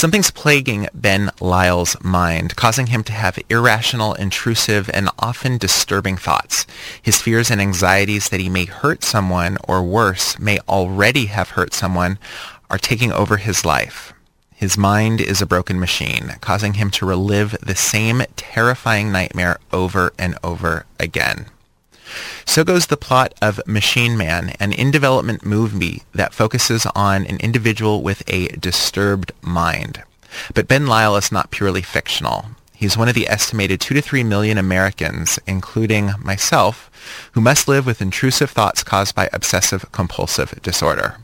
Something's plaguing Ben Lyle's mind, causing him to have irrational, intrusive, and often disturbing thoughts. His fears and anxieties that he may hurt someone, or worse, may already have hurt someone, are taking over his life. His mind is a broken machine, causing him to relive the same terrifying nightmare over and over again. So goes the plot of Machine Man, an in-development movie that focuses on an individual with a disturbed mind. But Ben Lyle is not purely fictional. He's one of the estimated 2 to 3 million Americans, including myself, who must live with intrusive thoughts caused by obsessive compulsive disorder.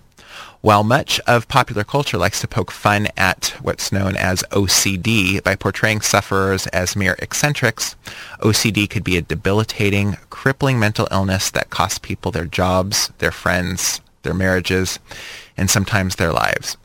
While much of popular culture likes to poke fun at what's known as OCD by portraying sufferers as mere eccentrics, OCD could be a debilitating, crippling mental illness that costs people their jobs, their friends, their marriages, and sometimes their lives.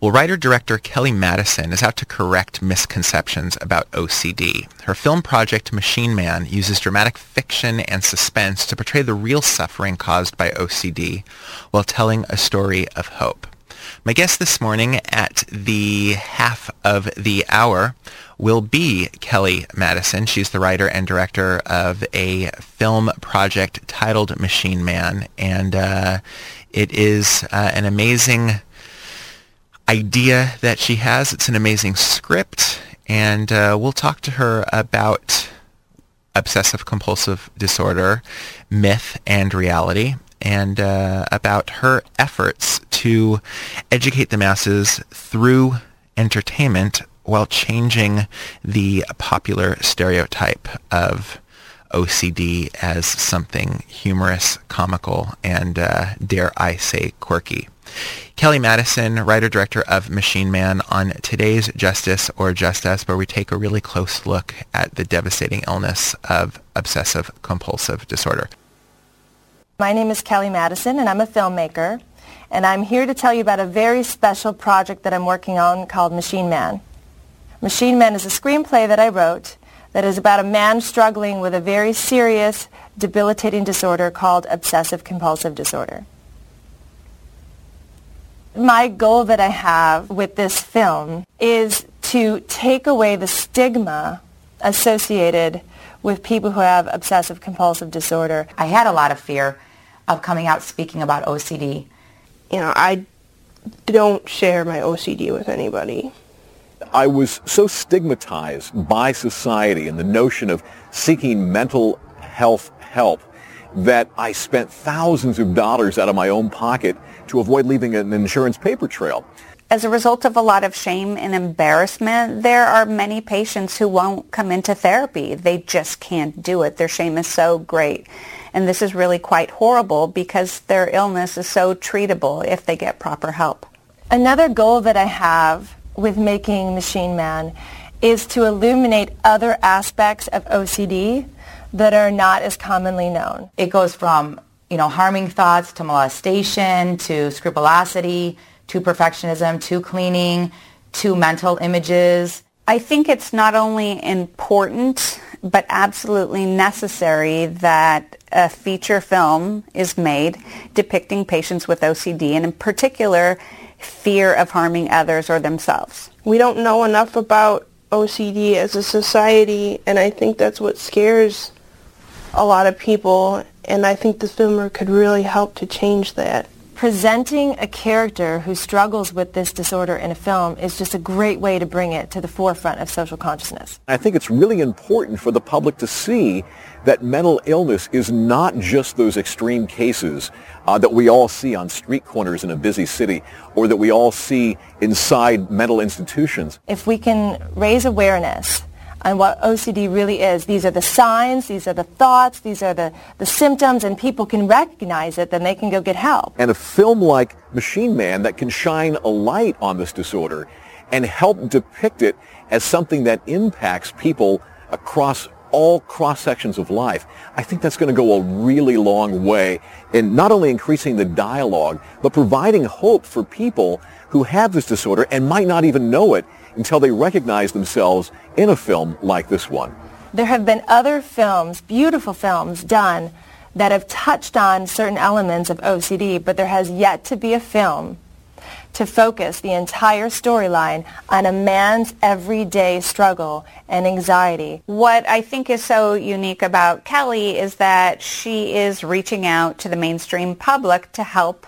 Well, writer-director Kellie Madison is out to correct misconceptions about OCD. Her film project Machine Man uses dramatic fiction and suspense to portray the real suffering caused by OCD while telling a story of hope. My guest this morning at the half of the hour will be Kellie Madison. She's the writer and director of a film project titled Machine Man, and uh, it is uh, an amazing idea that she has. It's an amazing script, and uh, we'll talk to her about obsessive compulsive disorder, myth and reality, and uh, about her efforts to educate the masses through entertainment while changing the popular stereotype of OCD as something humorous, comical, and uh, dare I say quirky. Kellie Madison, writer-director of Machine Man, on today's Justice or Just Us, where we take a really close look at the devastating illness of obsessive compulsive disorder. My name is Kellie Madison, and I'm a filmmaker, and I'm here to tell you about a very special project that I'm working on called Machine Man. Machine Man is a screenplay that I wrote that is about a man struggling with a very serious, debilitating disorder called obsessive compulsive disorder my goal that I have with this film is to take away the stigma associated with people who have obsessive compulsive disorder. I had a lot of fear of coming out speaking about OCD. You know, I don't share my OCD with anybody. I was so stigmatized by society and the notion of seeking mental health help that I spent thousands of dollars out of my own pocket to avoid leaving an insurance paper trail. As a result of a lot of shame and embarrassment, there are many patients who won't come into therapy. They just can't do it. Their shame is so great. And this is really quite horrible because their illness is so treatable if they get proper help. Another goal that I have with making Machine Man is to illuminate other aspects of OCD that are not as commonly known. It goes from you know, harming thoughts to molestation to scrupulosity to perfectionism to cleaning to mental images. I think it's not only important but absolutely necessary that a feature film is made depicting patients with OCD and in particular fear of harming others or themselves. We don't know enough about OCD as a society and I think that's what scares a lot of people and I think this film could really help to change that. Presenting a character who struggles with this disorder in a film is just a great way to bring it to the forefront of social consciousness. I think it's really important for the public to see that mental illness is not just those extreme cases uh, that we all see on street corners in a busy city or that we all see inside mental institutions. If we can raise awareness on what OCD really is. These are the signs, these are the thoughts, these are the, the symptoms, and people can recognize it, then they can go get help. And a film like Machine Man that can shine a light on this disorder and help depict it as something that impacts people across all cross sections of life, I think that's going to go a really long way in not only increasing the dialogue, but providing hope for people who have this disorder and might not even know it until they recognize themselves in a film like this one. There have been other films, beautiful films, done that have touched on certain elements of OCD, but there has yet to be a film to focus the entire storyline on a man's everyday struggle and anxiety. What I think is so unique about Kellie is that she is reaching out to the mainstream public to help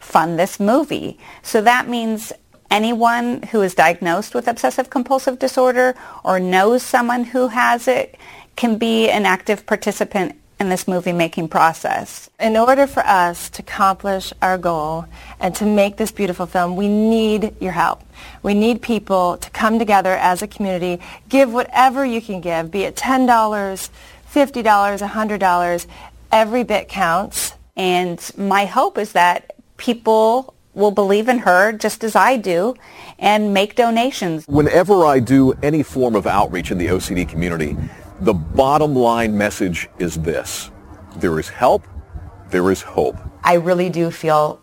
fund this movie. So that means anyone who is diagnosed with obsessive compulsive disorder or knows someone who has it can be an active participant in this movie making process. In order for us to accomplish our goal and to make this beautiful film, we need your help. We need people to come together as a community, give whatever you can give, be it $10, $50, $100. Every bit counts. And my hope is that people will believe in her just as I do and make donations. Whenever I do any form of outreach in the OCD community, the bottom line message is this. There is help. There is hope. I really do feel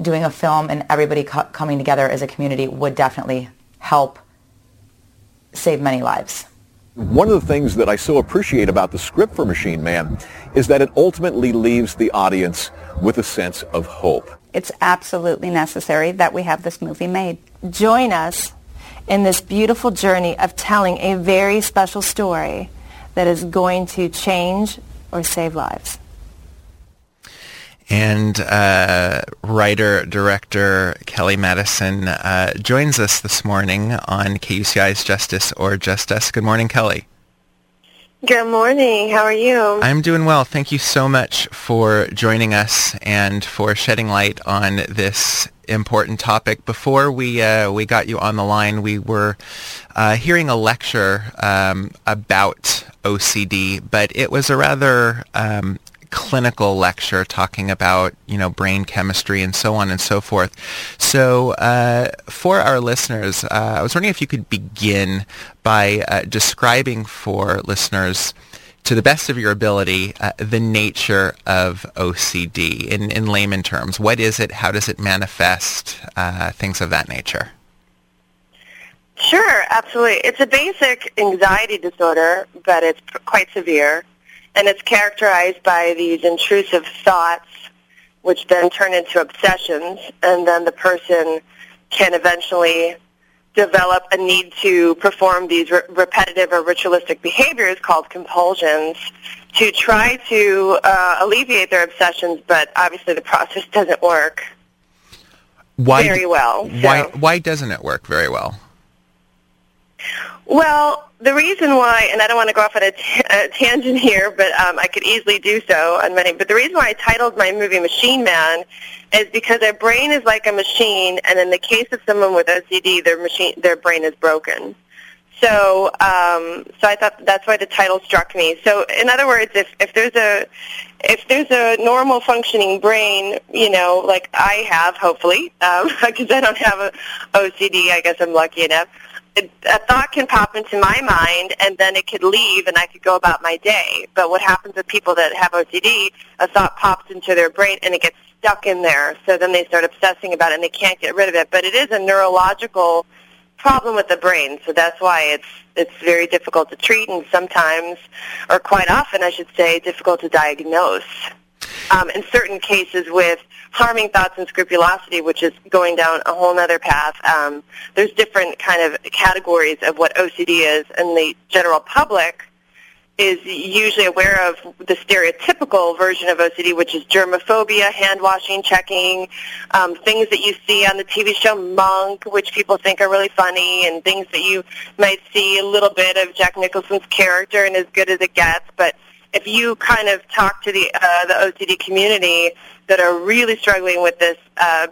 doing a film and everybody co- coming together as a community would definitely help save many lives. One of the things that I so appreciate about the script for Machine Man is that it ultimately leaves the audience with a sense of hope. It's absolutely necessary that we have this movie made. Join us in this beautiful journey of telling a very special story that is going to change or save lives. And uh, writer, director Kellie Madison uh, joins us this morning on KUCI's Justice or Just Us. Good morning, Kellie. Good morning. How are you? I'm doing well. Thank you so much for joining us and for shedding light on this important topic. Before we uh, we got you on the line, we were uh, hearing a lecture um, about OCD, but it was a rather um, clinical lecture talking about you know brain chemistry and so on and so forth. So uh, for our listeners, uh, I was wondering if you could begin by uh, describing for listeners. To the best of your ability, uh, the nature of OCD in, in layman terms. What is it? How does it manifest? Uh, things of that nature. Sure, absolutely. It's a basic anxiety disorder, but it's quite severe and it's characterized by these intrusive thoughts which then turn into obsessions and then the person can eventually develop a need to perform these re- repetitive or ritualistic behaviors called compulsions to try to uh, alleviate their obsessions but obviously the process doesn't work why, very well so. why why doesn't it work very well well the reason why, and I don't want to go off on a, t- a tangent here, but um, I could easily do so on many. But the reason why I titled my movie Machine Man is because their brain is like a machine, and in the case of someone with OCD, their machine, their brain is broken. So, um, so I thought that's why the title struck me. So, in other words, if if there's a if there's a normal functioning brain, you know, like I have, hopefully, because um, I don't have a OCD, I guess I'm lucky enough a thought can pop into my mind and then it could leave and I could go about my day. But what happens with people that have OCD, a thought pops into their brain and it gets stuck in there. So then they start obsessing about it and they can't get rid of it. But it is a neurological problem with the brain. So that's why it's it's very difficult to treat and sometimes, or quite often I should say, difficult to diagnose. Um, in certain cases with harming thoughts and scrupulosity, which is going down a whole other path. Um, there's different kind of categories of what OCD is, and the general public is usually aware of the stereotypical version of OCD, which is germophobia, hand washing, checking, um, things that you see on the TV show Monk, which people think are really funny, and things that you might see a little bit of Jack Nicholson's character and as good as it gets. But if you kind of talk to the uh, the OCD community, that are really struggling with this uh,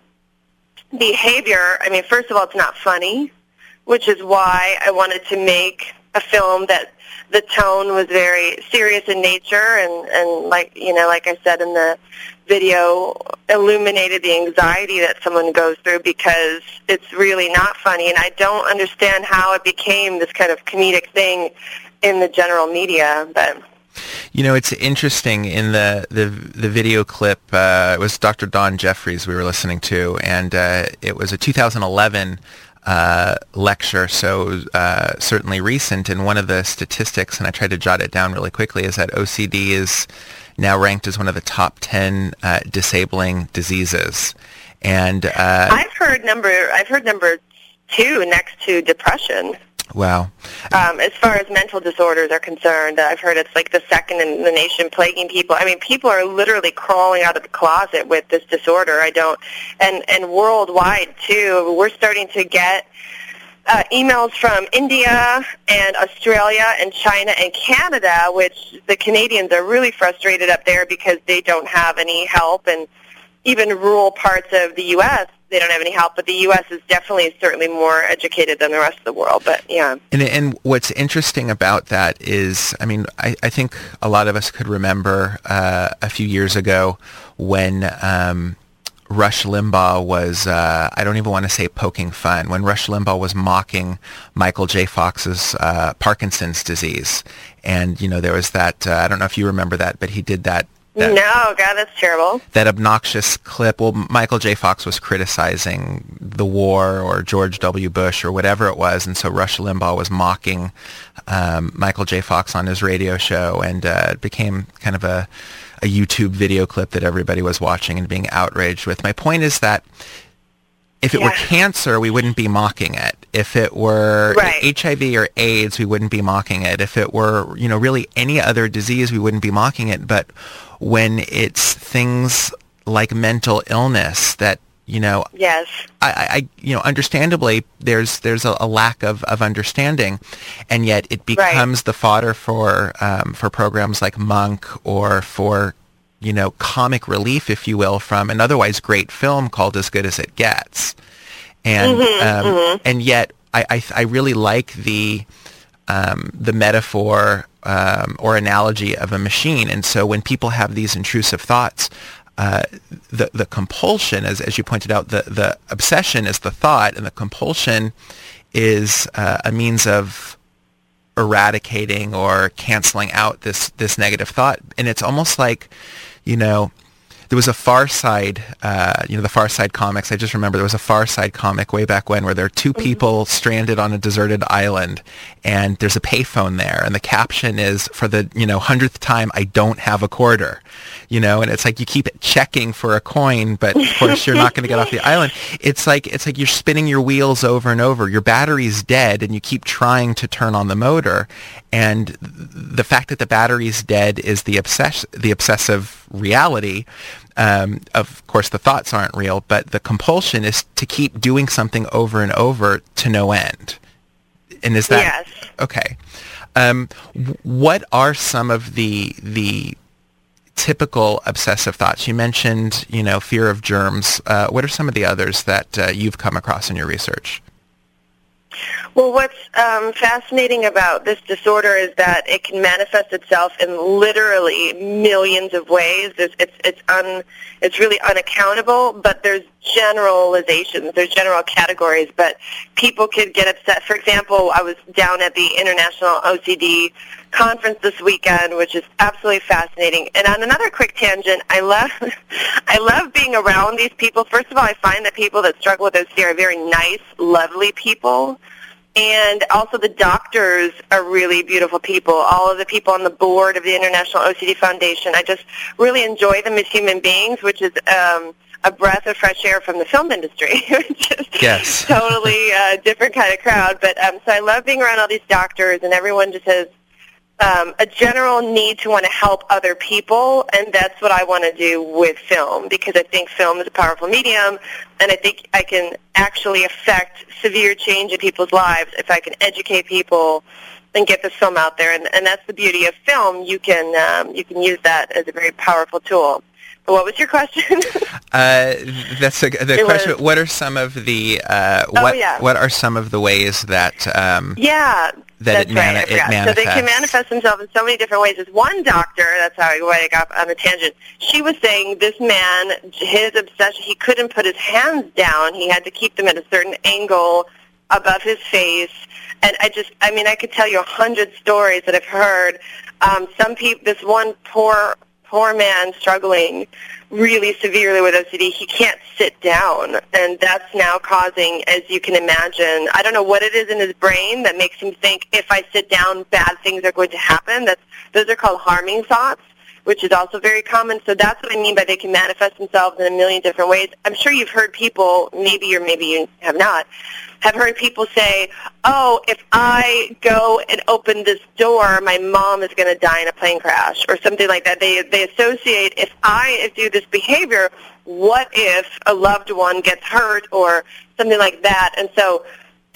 behavior. I mean, first of all, it's not funny, which is why I wanted to make a film that the tone was very serious in nature and, and like, you know, like I said in the video, illuminated the anxiety that someone goes through because it's really not funny. And I don't understand how it became this kind of comedic thing in the general media, but... You know, it's interesting in the the, the video clip. Uh, it was Dr. Don Jeffries we were listening to, and uh, it was a 2011 uh, lecture, so uh, certainly recent. And one of the statistics, and I tried to jot it down really quickly, is that OCD is now ranked as one of the top 10 uh, disabling diseases. And uh, I've heard number I've heard number two next to depression. Wow, Um, as far as mental disorders are concerned, I've heard it's like the second in the nation plaguing people. I mean, people are literally crawling out of the closet with this disorder. I don't, and and worldwide too. We're starting to get uh, emails from India and Australia and China and Canada, which the Canadians are really frustrated up there because they don't have any help, and even rural parts of the U.S. they don't have any help. But the U.S. is definitely certainly more educated than the rest of the world. But yeah. And, and what's interesting about that is, I mean, I, I think a lot of us could remember uh, a few years ago when um, Rush Limbaugh was, uh, I don't even want to say poking fun, when Rush Limbaugh was mocking Michael J. Fox's uh, Parkinson's disease. And, you know, there was that, uh, I don't know if you remember that, but he did that. That No, God, that's terrible. that obnoxious clip. Well, Michael J. Fox was criticizing the war or George W. Bush or whatever it was, and so Rush Limbaugh was mocking um, Michael J. Fox on his radio show, and uh, it became kind of a, a YouTube video clip that everybody was watching and being outraged with. My point is that if it were cancer, we wouldn't be mocking it. If it were Right. HIV or AIDS, we wouldn't be mocking it. If it were, you know, really any other disease, we wouldn't be mocking it. But when it's things like mental illness that, you know, Yes. I, I, I- you know, understandably, there's there's a, a lack of, of understanding, and yet it becomes the fodder for um, for programs like Monk or for you know comic relief, if you will, from an otherwise great film called As Good as It Gets, and um, and yet I, I I really like the um, the metaphor um, or analogy of a machine. And so when people have these intrusive thoughts, uh, the the compulsion, as as you pointed out, the the obsession is the thought, and the compulsion is uh, a means of eradicating or canceling out this this negative thought. And it's almost like, you know, there was a Far Side, uh, you know, the Far Side comics. I just remember there was a Far Side comic way back when where there are 2 people stranded on a deserted island, and there's a payphone there, and the caption is for the you know hundredth time, "I don't have a quarter," you know, and it's like you keep checking for a coin, but of course you're not going to get off the island. It's like it's like you're spinning your wheels over and over. Your battery's dead, and you keep trying to turn on the motor, and the fact that the battery's dead is the obsess the obsessive reality. Um, of course, the thoughts aren't real, but the compulsion is to keep doing something over and over to no end. And is that Yes. okay? Um, what are some of the the typical obsessive thoughts? You mentioned, you know, fear of germs. Uh, what are some of the others that uh, you've come across in your research? Well, what's um, fascinating about this disorder is that it can manifest itself in literally millions of ways. There's, it's it's un, it's really unaccountable, but there's generalizations, there's general categories. But people could get upset. For example, I was down at the International OCD conference this weekend, which is absolutely fascinating. And on another quick tangent, I love I love being around these people. First of all, I find that people that struggle with OCD are very nice, lovely people. And also the doctors are really beautiful people. All of the people on the board of the International OCD Foundation. I just really enjoy them as human beings, which is um, a breath of fresh air from the film industry, which is Yes. totally uh, different kind of crowd. But um, so I love being around all these doctors, and everyone just has um, a general need to want to help other people, and that's what I want to do with film because I think film is a powerful medium, and I think I can actually affect severe change in people's lives if I can educate people and get this film out there. And, and that's the beauty of film. You can um, you can use that as a very powerful tool. But what was your question? Uh, that's a, the It question. was- what are some of the uh, Oh, what yeah. what are some of the ways that um, Yeah, That it mani- right. it forgot. So they can manifest themselves in so many different ways. As one doctor, that's how I got on the tangent. She was saying this man, his obsession, he couldn't put his hands down. He had to keep them at a certain angle above his face. And I just, I mean, I could tell you a hundred stories that I've heard. Um, some people, this one poor, poor man struggling really severely with OCD, he can't sit down, and that's now causing, as you can imagine, I don't know what it is in his brain that makes him think if I sit down, bad things are going to happen. That's those are called harming thoughts, which is also very common. So that's what I mean by they can manifest themselves in a million different ways. I'm sure you've heard people, maybe or maybe you have not, have heard people say, oh, if I go and open this door, my mom is going to die in a plane crash or something like that. They, they associate, if I do this behavior, what if a loved one gets hurt or something like that? And so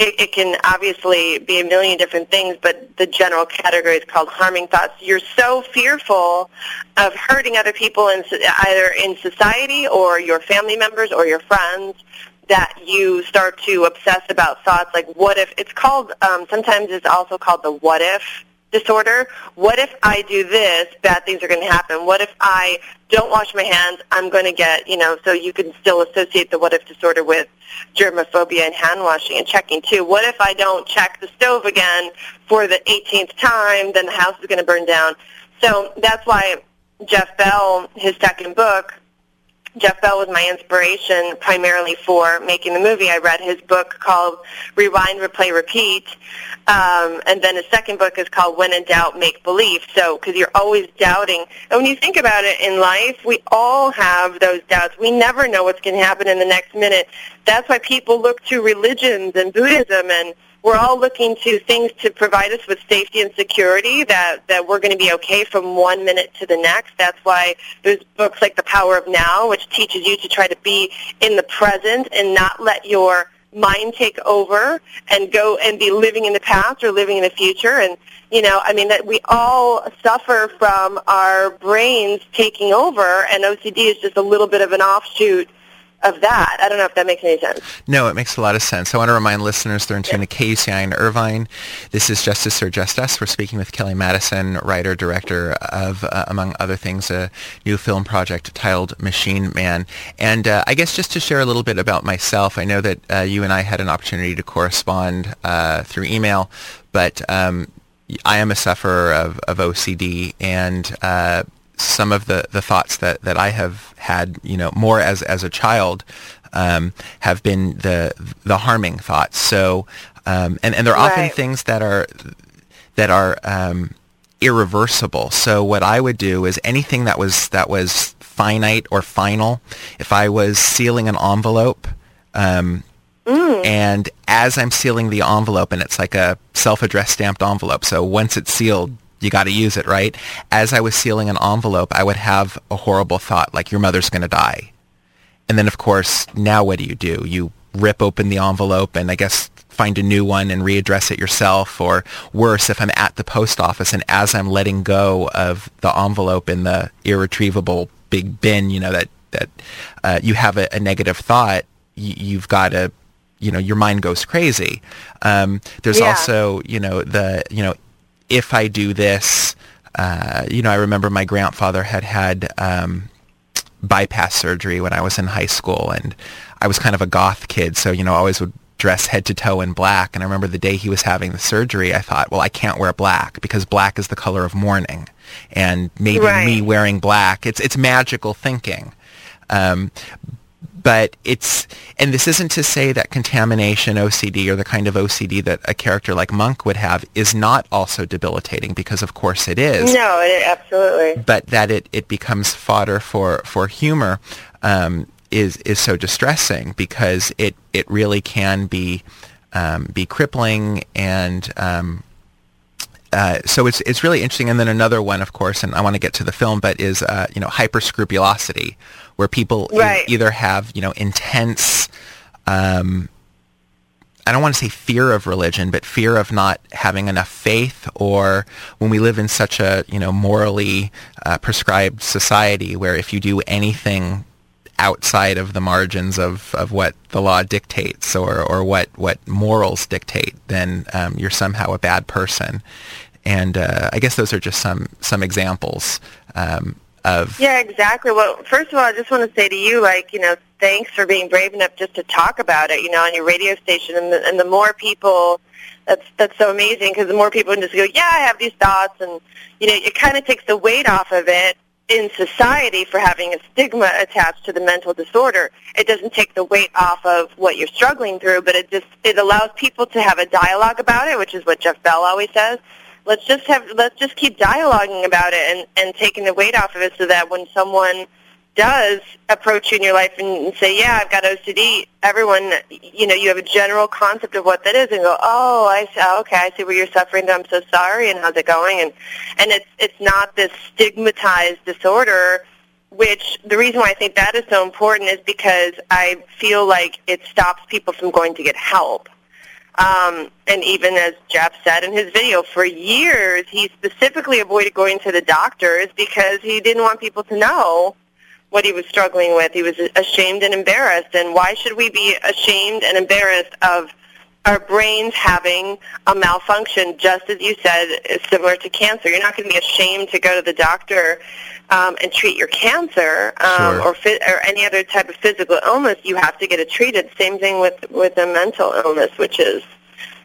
it, it can obviously be a million different things, but the general category is called harming thoughts. You're so fearful of hurting other people in, either in society or your family members or your friends that you start to obsess about thoughts like what if it's called um, sometimes it's also called the what if disorder. What if i do this bad things are going to happen. What if i don't wash my hands i'm going to get you know so you can still associate the what if disorder with germophobia and hand washing and checking too. What if i don't check the stove again for the 18th time then the house is going to burn down. So that's why jeff bell his second book Jeff Bell was my inspiration primarily for making the movie. I read his book called Rewind, Replay, Repeat, um, and then his second book is called When in Doubt, Make Believe. So, because you're always doubting, and when you think about it in life, we all have those doubts. We never know what's going to happen in the next minute. That's why people look to religions and Buddhism and we're all looking to things to provide us with safety and security that, that we're going to be okay from one minute to the next. That's why there's books like The Power of Now, which teaches you to try to be in the present and not let your mind take over and go and be living in the past or living in the future. And, you know, I mean, that we all suffer from our brains taking over, and OCD is just a little bit of an offshoot of that. I don't know if that makes any sense. No, it makes a lot of sense. I want to remind listeners they're in tune to KUCI in Irvine. This is Justice or Just Us. We're speaking with Kellie Madison, writer, director of, uh, among other things, a new film project titled Machine Man. And uh, I guess just to share a little bit about myself, I know that uh, you and I had an opportunity to correspond uh, through email, but um, I am a sufferer of, of OCD and uh, some of the, the thoughts that, that I have had, you know, more as, as a child um, have been the the harming thoughts. So, um, and, and they're right. often things that are that are um, irreversible. So what I would do is anything that was that was finite or final. If I was sealing an envelope, um, mm. and as I'm sealing the envelope, and it's like a self-addressed stamped envelope, so once it's sealed, you got to use it, right? As I was sealing an envelope, I would have a horrible thought like your mother's going to die. And then of course, now what do you do? You rip open the envelope and I guess find a new one and readdress it yourself or worse if I'm at the post office and as I'm letting go of the envelope in the irretrievable big bin, you know, that, that uh, you have a, a negative thought, y- you've got to you know your mind goes crazy. Um, there's yeah. also you know the you know if I do this, uh, you know, I remember my grandfather had had um, bypass surgery when I was in high school, and I was kind of a goth kid, so you know, I always would dress head to toe in black. And I remember the day he was having the surgery, I thought, well, I can't wear black because black is the color of mourning, and maybe right. me wearing black, it's it's magical thinking. Um, but it's and this isn't to say that contamination OCD or the kind of OCD that a character like Monk would have is not also debilitating because of course it is. No, it, absolutely. But that it, it becomes fodder for for humor um, is is so distressing because it it really can be um, be crippling and um, uh, so it's it's really interesting. And then another one, of course, and I want to get to the film, but is uh, you know hyperscrupulosity, where people right. e- either have you know intense. Um, I don't want to say fear of religion, but fear of not having enough faith, or when we live in such a you know morally uh, prescribed society where if you do anything outside of the margins of, of what the law dictates or, or what, what morals dictate, then um, you're somehow a bad person. And uh, I guess those are just some, some examples um, of... Yeah, exactly. Well, first of all, I just want to say to you, like, you know, thanks for being brave enough just to talk about it, you know, on your radio station. And the, and the more people that's that's so amazing because the more people can just go, yeah, I have these thoughts, and you know, it kind of takes the weight off of it in society for having a stigma attached to the mental disorder. It doesn't take the weight off of what you're struggling through, but it just it allows people to have a dialogue about it, which is what Jeff Bell always says. Let's just have let's just keep dialoguing about it and and taking the weight off of it so that when someone does approach you in your life and say, "Yeah, I've got OCD," everyone, you know, you have a general concept of what that is, and go, "Oh, I see. Oh, okay, I see where you're suffering. I'm so sorry." And how's it going? And and it's it's not this stigmatized disorder. Which the reason why I think that is so important is because I feel like it stops people from going to get help. Um, and even as Jeff said in his video, for years he specifically avoided going to the doctors because he didn't want people to know what he was struggling with. He was ashamed and embarrassed. And why should we be ashamed and embarrassed of our brains having a malfunction, just as you said, is similar to cancer. You're not going to be ashamed to go to the doctor um, and treat your cancer um, Sure. or, fi- or any other type of physical illness. You have to get it treated. Same thing with with a mental illness, which is,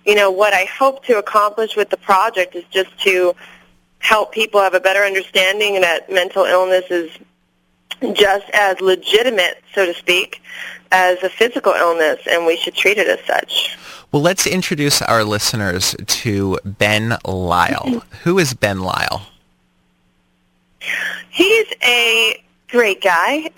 you know, what I hope to accomplish with the project is just to help people have a better understanding that mental illness is just as legitimate, so to speak, as a physical illness, and we should treat it as such. Well, let's introduce our listeners to Ben Lyle. Mm-hmm. Who is Ben Lyle? He's a great guy.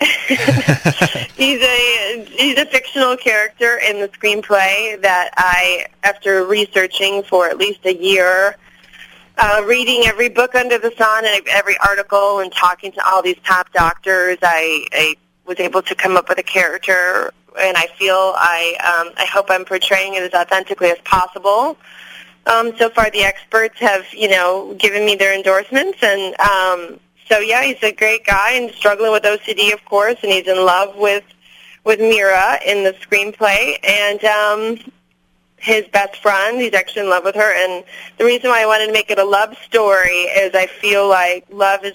he's a he's a fictional character in the screenplay that I, after researching for at least a year, uh, reading every book under the sun and every article and talking to all these top doctors, I, I was able to come up with a character, and I feel I um, I hope I'm portraying it as authentically as possible. Um, so far, the experts have you know given me their endorsements, and um, so yeah, he's a great guy and struggling with OCD, of course, and he's in love with with Mira in the screenplay, and um, his best friend. He's actually in love with her, and the reason why I wanted to make it a love story is I feel like love is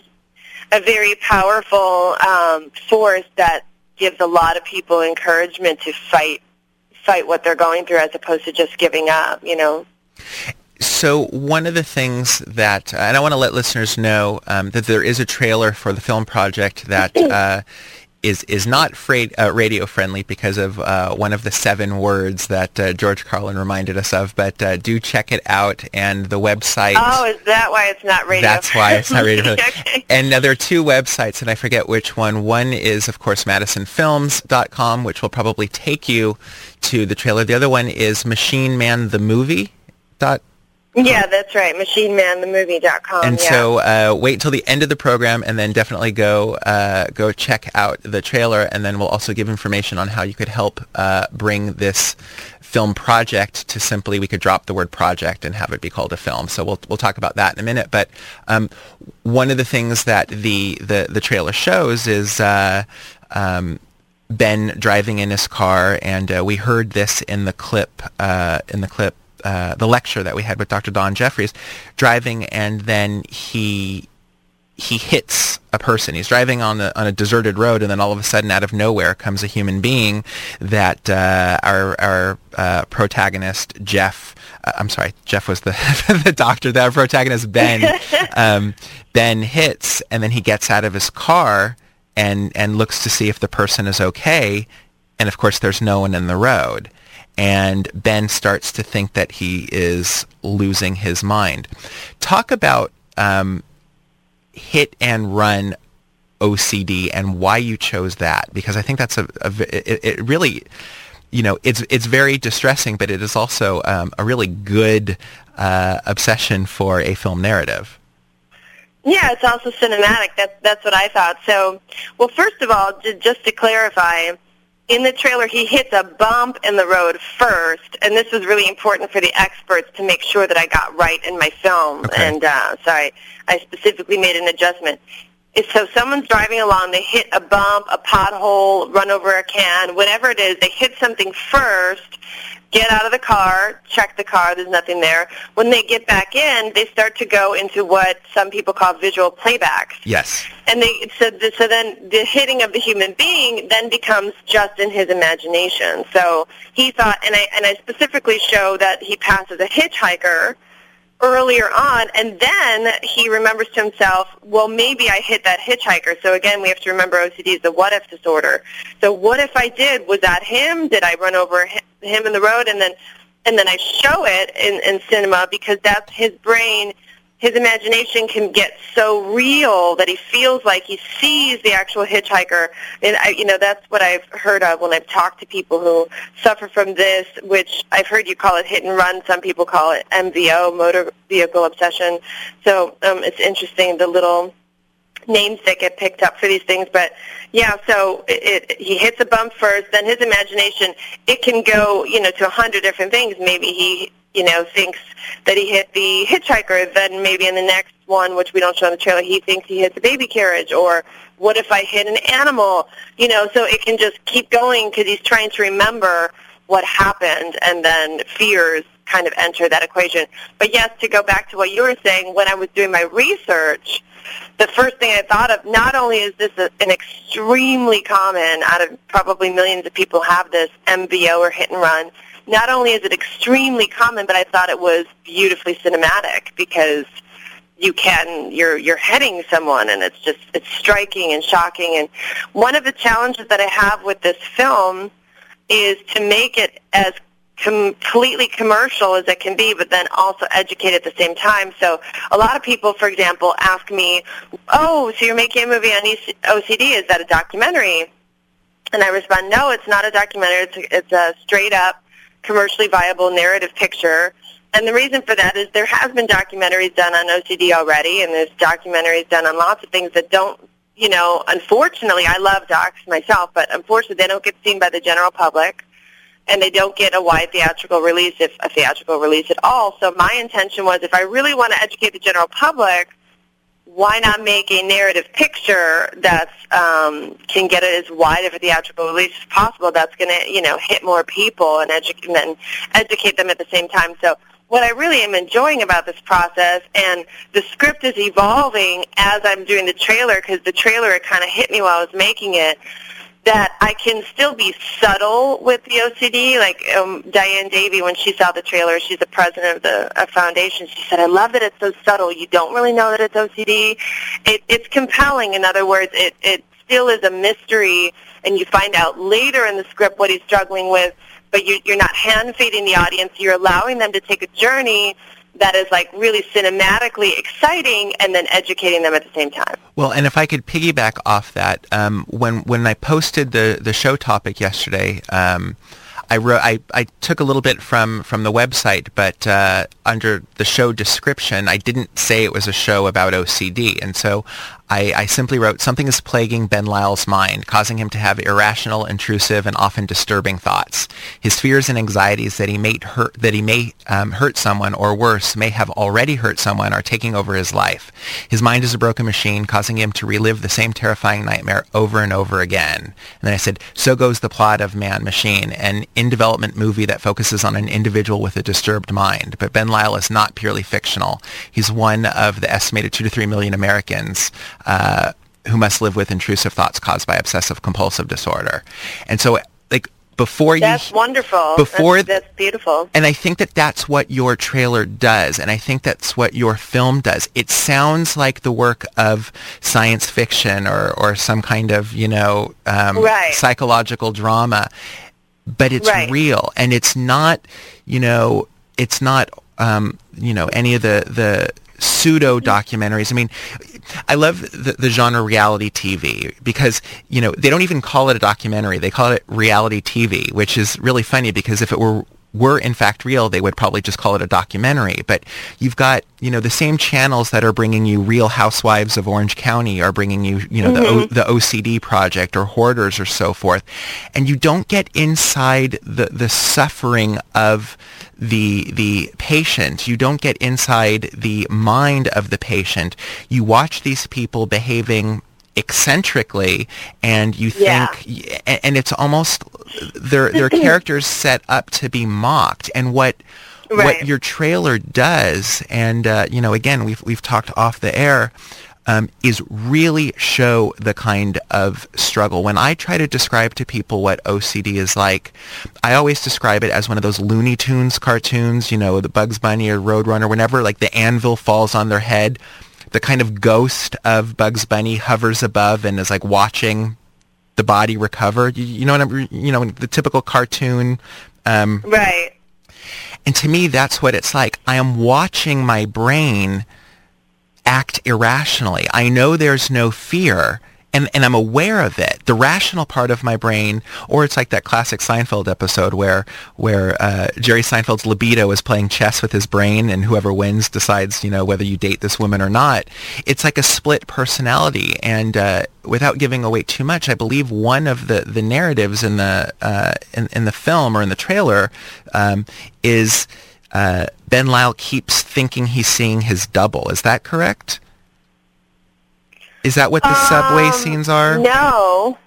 a very powerful um, force that gives a lot of people encouragement to fight fight what they're going through as opposed to just giving up. You know. So one of the things that, and I want to let listeners know um, that there is a trailer for the film project that uh, is is not uh, radio friendly because of uh, one of the seven words that uh, George Carlin reminded us of. But uh, do check it out, and the website. Oh, is that why it's not radio? That's why it's not radio. friendly. okay. And now there are two websites, and I forget which one. One is, of course, MadisonFilms.com, which will probably take you to the trailer. The other one is MachineManTheMovie.com. Yeah, that's right. MachineManTheMovie.com. And yeah. so uh, wait till the end of the program, and then definitely go uh, go check out the trailer, and then we'll also give information on how you could help uh, bring this film project to simply we could drop the word project and have it be called a film. So we'll we'll talk about that in a minute. But um, one of the things that the the, the trailer shows is. Uh, um, Ben driving in his car, and uh, we heard this in the clip. Uh, in the clip, uh, the lecture that we had with Dr. Don Jeffries, driving, and then he he hits a person. He's driving on the on a deserted road, and then all of a sudden, out of nowhere, comes a human being that uh, our our uh, protagonist Jeff. Uh, I'm sorry, Jeff was the the doctor. That our protagonist Ben um, Ben hits, and then he gets out of his car and and looks to see if the person is okay, and of course, there's no one in the road. And Ben starts to think that he is losing his mind. Talk about um, hit and run OCD and why you chose that because I think that's a it, it really you know it's it's very distressing but it is also um, a really good uh, obsession for a film narrative. Yeah, it's also cinematic. That's that's what I thought. So, well, first of all, j- just to clarify, in the trailer he hits a bump in the road first, and this was really important for the experts to make sure that I got right in my film. Okay. And uh, so I, I specifically made an adjustment. So someone's driving along, they hit a bump, a pothole, run over a can, whatever it is, they hit something first, get out of the car, check the car, there's nothing there. When they get back in, they start to go into what some people call visual playbacks. Yes. And they so, so then the hitting of the human being then becomes just in his imagination. So he thought, and I and I specifically show that he passes a hitchhiker earlier on, and then he remembers to himself, well, maybe I hit that hitchhiker. So again, we have to remember OCD is the what if disorder. So what if I did? Was that him? Did I run over him in the road? And then and then I show it in, in cinema because that's his brain his imagination can get so real that he feels like he sees the actual hitchhiker. And I, you know, that's what I've heard of when I've talked to people who suffer from this, which I've heard you call it hit and run. Some people call it MVO, motor vehicle obsession. So um, it's interesting the little names that get picked up for these things. But yeah, so it, it, he hits a bump first, then his imagination it can go you know to a hundred different things. Maybe he you know, thinks that he hit the hitchhiker, then maybe in the next one, which we don't show in the trailer, he thinks he hit the baby carriage, or what if I hit an animal? You know, so it can just keep going because he's trying to remember what happened, and then fears kind of enter that equation. But yes, to go back to what you were saying, when I was doing my research, the first thing I thought of, not only is this a, an extremely common, out of probably millions of people have this MVO or hit and run, not only is it extremely common, but I thought it was beautifully cinematic because you can you're you're heading someone and it's just it's striking and shocking and one of the challenges that I have with this film is to make it as completely commercial as it can be, but then also educate at the same time. So a lot of people, for example, ask me, oh, so you're making a movie on OCD, is that a documentary? And I respond, no, it's not a documentary. It's a, it's a straight up commercially viable narrative picture. And the reason for that is there has been documentaries done on OCD already, and there's documentaries done on lots of things that don't, you know, unfortunately, I love docs myself, but unfortunately they don't get seen by the general public, and they don't get a wide theatrical release, if a theatrical release at all. So my intention was if I really want to educate the general public, why not make a narrative picture that um, can get it as wide of a theatrical release as possible that's going to, you know, hit more people and, edu- and educate them at the same time. So what I really am enjoying about this process, and the script is evolving as I'm doing the trailer, because the trailer, it kind of hit me while I was making it, that I can still be subtle with the OCD. Like um, Diane Davey, when she saw the trailer, she's the president of the foundation. She said, "I love that it's so subtle. You don't really know that it's OCD. It, it's compelling. In other words, it it still is a mystery, and you find out later in the script what he's struggling with. But you, you're not hand feeding the audience. You're allowing them to take a journey." That is like really cinematically exciting and then educating them at the same time. Well, and if I could piggyback off that, um, when when I posted the the show topic yesterday, um, I wrote I, I took a little bit from from the website, but uh, under the show description, I didn't say it was a show about OCD, and so I, I, simply wrote, something is plaguing Ben Lyle's mind, causing him to have irrational, intrusive, and often disturbing thoughts. His fears and anxieties that he may hurt, that he may um, hurt someone, or worse, may have already hurt someone, are taking over his life. His mind is a broken machine, causing him to relive the same terrifying nightmare over and over again. And then I said, so goes the plot of Man Machine, an in-development movie that focuses on an individual with a disturbed mind. But Ben Lyle is not purely fictional. He's one of the estimated two to three million Americans uh, who must live with intrusive thoughts caused by obsessive compulsive disorder. And so, like, before that's you... wonderful. Before... That's, that's beautiful. And I think that that's what your trailer does, and I think that's what your film does. It sounds like the work of science fiction or, or some kind of, you know, um, right. psychological drama, but it's right. real, and it's not, you know, it's not, um, you know, any of the, the pseudo documentaries. I mean, I love the, the, genre reality TV because, you know, they don't even call it a documentary. They call it reality TV, which is really funny because if it were were in fact real, they would probably just call it a documentary. But you've got, you know, the same channels that are bringing you Real Housewives of Orange County are bringing you, you know, mm-hmm. the, o- the OCD project or Hoarders or so forth. And you don't get inside the, the suffering of the the patient. You don't get inside the mind of the patient. You watch these people behaving eccentrically and you think yeah. and it's almost their their characters set up to be mocked and what right. what your trailer does and uh, you know again we've we've talked off the air um, is really show the kind of struggle. When I try to describe to people what OCD is like, I always describe it as one of those Looney Tunes cartoons, you know, the Bugs Bunny or Roadrunner, whenever like the anvil falls on their head, the kind of ghost of Bugs Bunny hovers above and is like watching the body recover. You, you know what I'm, you know, the typical cartoon. Um, right. And to me, that's what it's like. I am watching my brain act irrationally. I know there's no fear and, and I'm aware of it. The rational part of my brain, or it's like that classic Seinfeld episode where where uh, Jerry Seinfeld's libido is playing chess with his brain, and whoever wins decides, you know, whether you date this woman or not. It's like a split personality, and uh, without giving away too much, I believe one of the, the narratives in the uh, in, in the film or in the trailer um, is uh, Ben Lyle keeps thinking he's seeing his double. Is that correct? Is that what the um, subway scenes are? No.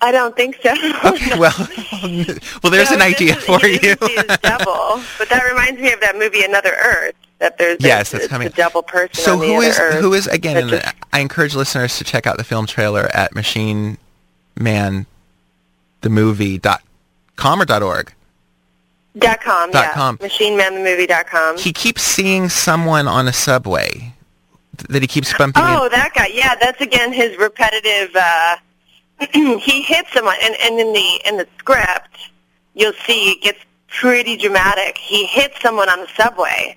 I don't think so. Okay, well, well, there's no, an idea for you. double, but that reminds me of that movie Another Earth. That there's yes, that's coming. A double person. So who is who is again? Just, I encourage listeners to check out the film trailer at Machine Man, the movie dot com or dot org. Dot com. Dot yeah. com. Machine Man the movie dot com. He keeps seeing someone on a subway that he keeps bumping. Oh, in. that guy. Yeah, that's again his repetitive. Uh, he hits someone, and, and in the in the script, you'll see it gets pretty dramatic. He hits someone on the subway,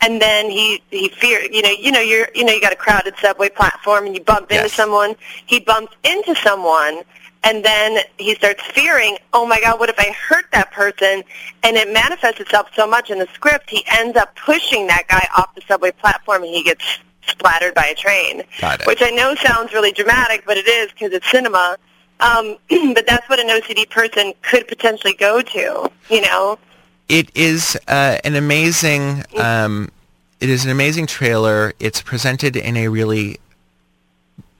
and then he he fear. You know, you know, you're you know, you got a crowded subway platform, and you bump yes. into someone. He bumps into someone. And then he starts fearing, oh my God, what if I hurt that person? And it manifests itself so much in the script, he ends up pushing that guy off the subway platform and he gets splattered by a train. Which I know sounds really dramatic, but it is because it's cinema. Um, but that's what an OCD person could potentially go to, you know? It is uh, an amazing, um, it is an amazing trailer. It's presented in a really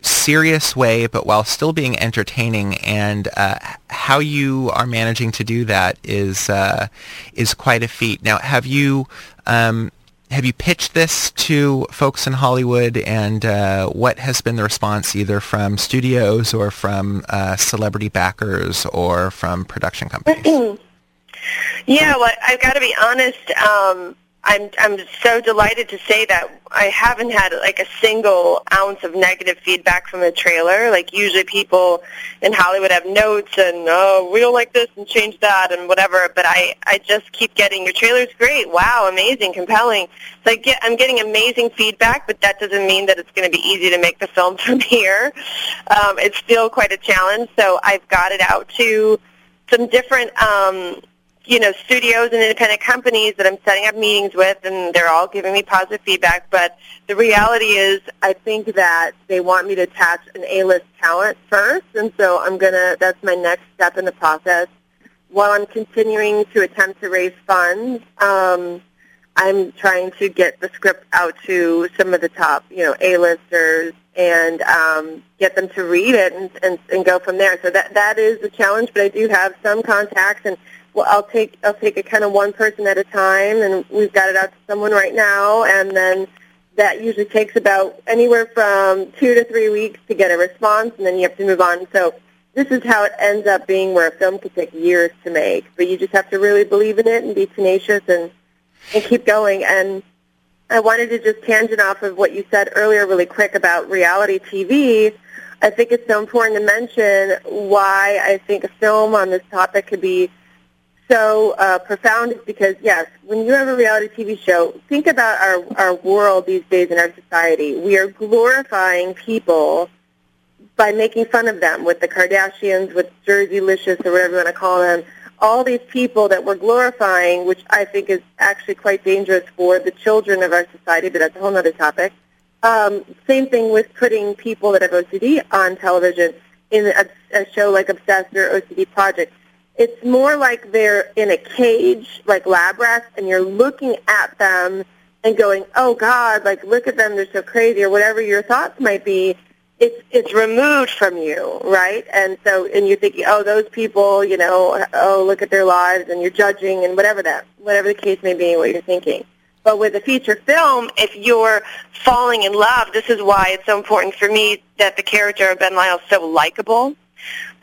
serious way, but while still being entertaining. And uh, how you are managing to do that is uh, is quite a feat. Now, have you um, have you pitched this to folks in Hollywood, and uh, what has been the response either from studios or from uh, celebrity backers or from production companies? yeah, well, I've got to be honest. Um, I'm I'm so delighted to say that I haven't had like a single ounce of negative feedback from the trailer. Like usually people in Hollywood have notes and oh we don't like this and change that and whatever. But I I just keep getting your trailer's great. Wow, amazing, compelling. So I get I'm getting amazing feedback, but that doesn't mean that it's going to be easy to make the film from here. Um, it's still quite a challenge. So I've got it out to some different um, you know, studios and independent companies that I'm setting up meetings with, and they're all giving me positive feedback. But the reality is, I think that they want me to attach an A-list talent first, and so I'm gonna. That's my next step in the process. While I'm continuing to attempt to raise funds, um, I'm trying to get the script out to some of the top, you know, A-listers and um, get them to read it and, and, and go from there. So that that is a challenge, but I do have some contacts and well, I'll take I'll take it kind of one person at a time, and we've got it out to someone right now, and then that usually takes about anywhere from two to three weeks to get a response, and then you have to move on. So this is how it ends up being, where a film could take years to make, but you just have to really believe in it and be tenacious and and keep going. And I wanted to just tangent off of what you said earlier, really quick about reality TV. I think it's so important to mention why I think a film on this topic could be so uh, profound is because, yes, when you have a reality TV show, think about our, our world these days in our society. We are glorifying people by making fun of them with the Kardashians, with Jerseylicious or whatever you want to call them. All these people that we're glorifying, which I think is actually quite dangerous for the children of our society, but that's a whole other topic. Um, same thing with putting people that have OCD on television in a, a show like Obsessed or OCD Project it's more like they're in a cage, like lab rats, and you're looking at them and going, "Oh God, like look at them, they're so crazy," or whatever your thoughts might be. It's it's removed from you, right? And so, and you're thinking, "Oh, those people, you know, oh look at their lives," and you're judging and whatever that, whatever the case may be, what you're thinking. But with a feature film, if you're falling in love, this is why it's so important for me that the character of Ben Lyle is so likable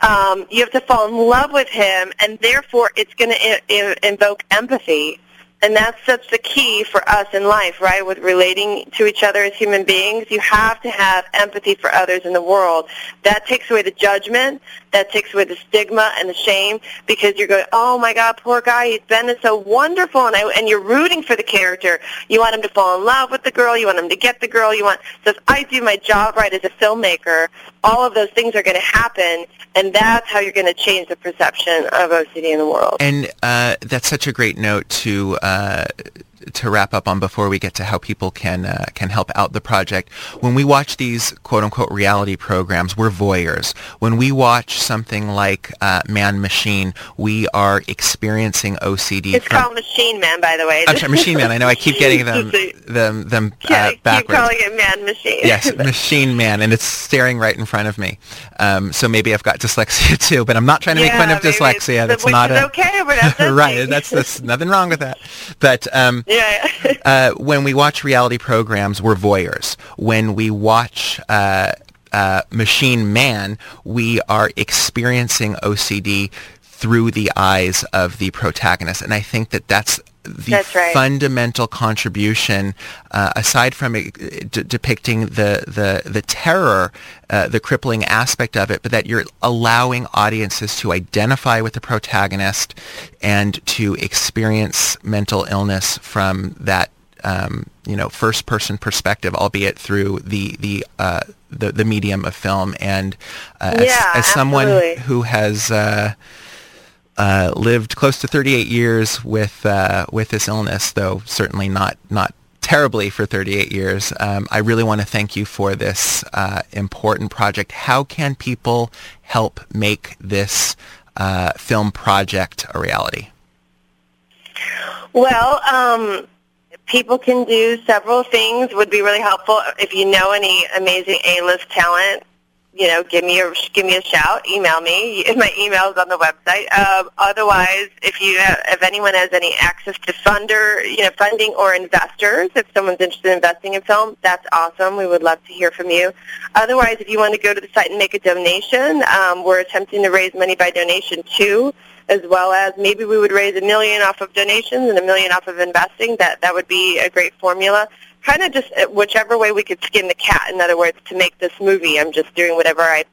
um, you have to fall in love with him, and therefore it's going to invoke empathy And that's such the key for us in life, right? With relating to each other as human beings, you have to have empathy for others in the world. That takes away the judgment. That takes away the stigma and the shame because you're going, oh my God, poor guy, he's been so wonderful, and I, and you're rooting for the character. You want him to fall in love with the girl. You want him to get the girl. You want. So if I do my job right as a filmmaker, all of those things are going to happen, and that's how you're going to change the perception of OCD in the world. And uh, that's such a great note to uh, to wrap up on before we get to how people can uh, can help out the project. When we watch these quote unquote reality programs, we're voyeurs. When we watch something like uh, Man Machine, we are experiencing OCD. It's from, called Machine Man, by the way. I'm sorry, Machine Man. I know I keep getting them them them yeah, uh, backwards. Keep calling it Man Machine. yes, Machine Man, and it's staring right in front of me. Um, so maybe I've got dyslexia too, but I'm not trying to make fun of dyslexia. That's not a okay, but that's right. That's that's nothing wrong with that. But um, Yeah. Yeah. uh, when we watch reality programs, we're voyeurs. When we watch uh, uh, Machine Man, we are experiencing OCD through the eyes of the protagonist, and I think that that's the right. fundamental contribution, uh, aside from d- depicting the the the terror, uh, the crippling aspect of it, but that you're allowing audiences to identify with the protagonist and to experience mental illness from that. Um, you know, first-person perspective, albeit through the the uh, the, the medium of film, and uh, as, Yeah, as someone absolutely. who has uh, lived close to 38 years with uh, with this illness, though certainly not not terribly for 38 years. Um, I really want to thank you for this uh, important project. How can people help make this uh, film project a reality? Well, um, people can do several things. Would be really helpful if you know any amazing A-list talent. You know, give me a give me a shout. Email me. My email is on the website. Um, otherwise, if you have, if anyone has any access to funder, you know, funding or investors, if someone's interested in investing in film, that's awesome. We would love to hear from you. Otherwise, if you want to go to the site and make a donation, um, we're attempting to raise money by donation too as well as maybe we would raise a million off of donations and a million off of investing. That that would be a great formula. Kind of just uh, whichever way we could skin the cat. In other words, to make this movie, I'm just doing whatever I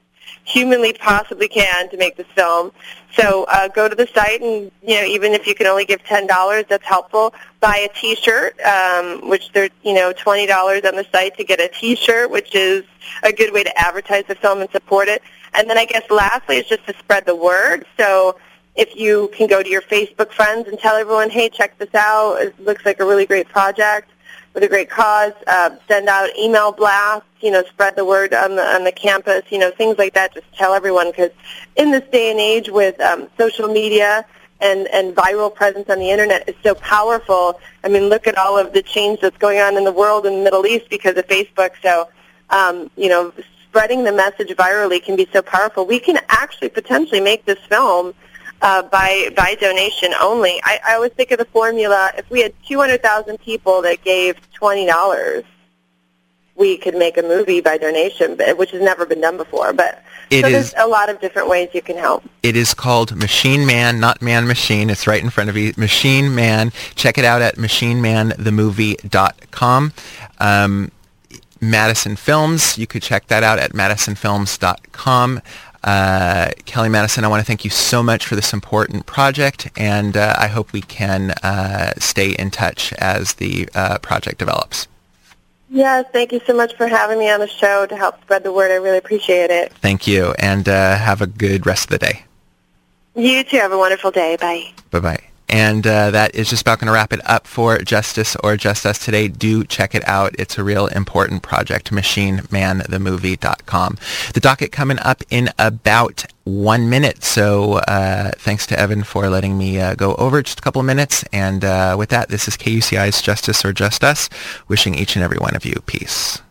humanly possibly can to make this film. So uh, go to the site, and you know, even if you can only give ten dollars, that's helpful. Buy a T-shirt, um, which there's you know twenty dollars on the site to get a T-shirt, which is a good way to advertise the film and support it. And then I guess lastly is just to spread the word. So if you can go to your Facebook friends and tell everyone, hey, check this out. It looks like a really great project with a great cause. Uh, send out email blasts, you know, spread the word on the on the campus, you know, things like that. Just tell everyone because in this day and age with um, social media and and viral presence on the internet is so powerful. I mean, look at all of the change that's going on in the world in the Middle East because of Facebook. So, um, you know, spreading the message virally can be so powerful. We can actually potentially make this film uh, by by donation only. I, I always think of the formula: if we had 200,000 people that gave twenty dollars, we could make a movie by donation, which has never been done before. But It so is- there's a lot of different ways you can help. It is called Machine Man, not Man Machine. It's right in front of you. Machine Man. Check it out at machinemanthemovie.com. Um, Madison Films, you could check that out at madisonfilms.com. Uh, Kellie Madison, I want to thank you so much for this important project, and uh, I hope we can uh, stay in touch as the uh, project develops. Yes, thank you so much for having me on the show to help spread the word. I really appreciate it. Thank you, and uh, have a good rest of the day. You too. Have a wonderful day. Bye. Bye-bye. And uh, that is just about going to wrap it up for Justice or Just Us today. Do check it out. It's a real important project, machinemanthemovie.com. The docket coming up in about one minute. So uh, thanks to Evan for letting me uh, go over just a couple of minutes. And uh, with that, this is KUCI's Justice or Just Us, wishing each and every one of you peace.